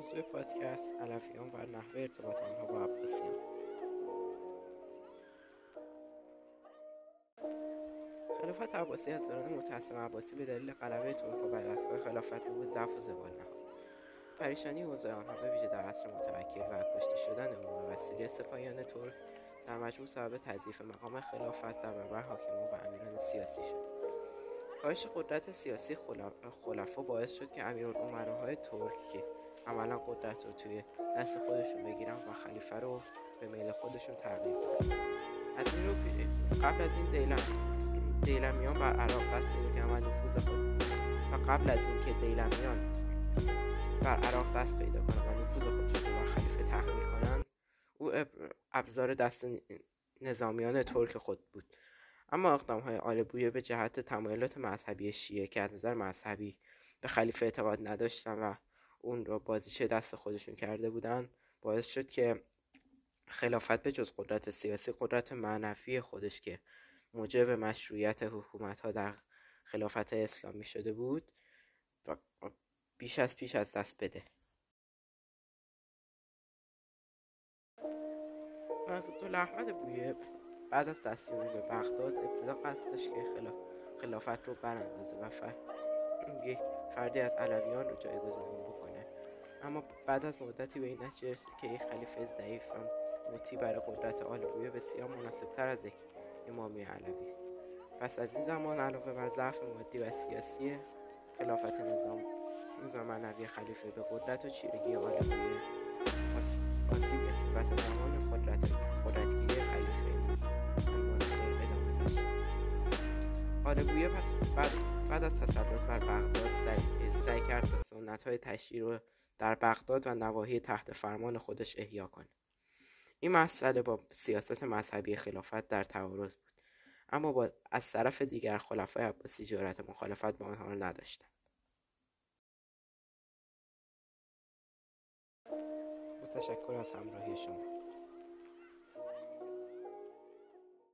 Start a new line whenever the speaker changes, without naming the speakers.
موضوع پادکست علفیان و نحوه ارتباط آنها با عباسیان خلافت عباسی از دوران متعصم عباسی به دلیل غلبه ترکها بر دستگاه خلافت رو به ضعف و زوال نهاد. پریشانی اوضاع آنها به ویژه در عصر متوکل و کشته شدن او وسیله سپاهیان ترک در مجموع سبب تضعیف مقام خلافت در برابر حاکمان و امیران سیاسی شد. کاهش قدرت سیاسی خلفا باعث شد که امیرالامراهای ترک که عملا قدرت رو توی دست خودشون بگیرن و خلیفه رو به میل خودشون تغییر بدن. از این رو قبل از این دیلم دیلمیان بر عراق دست پیدا و نفوذ خود و قبل از اینکه دیلمیان بر عراق دست پیدا کنن و نفوذ خودشون بر خلیفه تحمیل کنند او ابزار دست نظامیان ترک خود بود. اما اقدام های آل بویه به جهت تمایلات مذهبی شیعه که از نظر مذهبی به خلیفه اعتقاد نداشتن و اون رو بازیچه دست خودشون کرده بودن باعث شد که خلافت به جز قدرت سیاسی قدرت معنوی خودش که موجب مشروعیت حکومت ها در خلافت اسلامی شده بود و بیش از پیش از دست بده. حضرت احمد بویه بعد از تسلیم به بغداد ابتدا قصدش که خلافت رو براندازه و فردی از علویان رو جایگزین بکنه. اما بعد از مدتی به این نتیجه رسید که یک خلیفه ضعیف و مطیع برای قدرت آل بویه بسیار مناسبتر از یک امامی علوی است. پس از این زمان علاوه بر ضعف مادی و سیاسی خلافت نظام نظام معنوی خلیفه به قدرت و چیرگی آل بویه آسیب رسید و زمان قدرت قدرتگیری خلیفه آل بویه پس بعد بعد از تسلط بر بغداد سعی کرد تا سنت های رو در بغداد و نواحی تحت فرمان خودش احیا کنه این مسئله با سیاست مذهبی خلافت در تعارض بود. اما با از طرف دیگر خلفای عباسی جرأت مخالفت با آنها را نداشتند. از همراهی شما.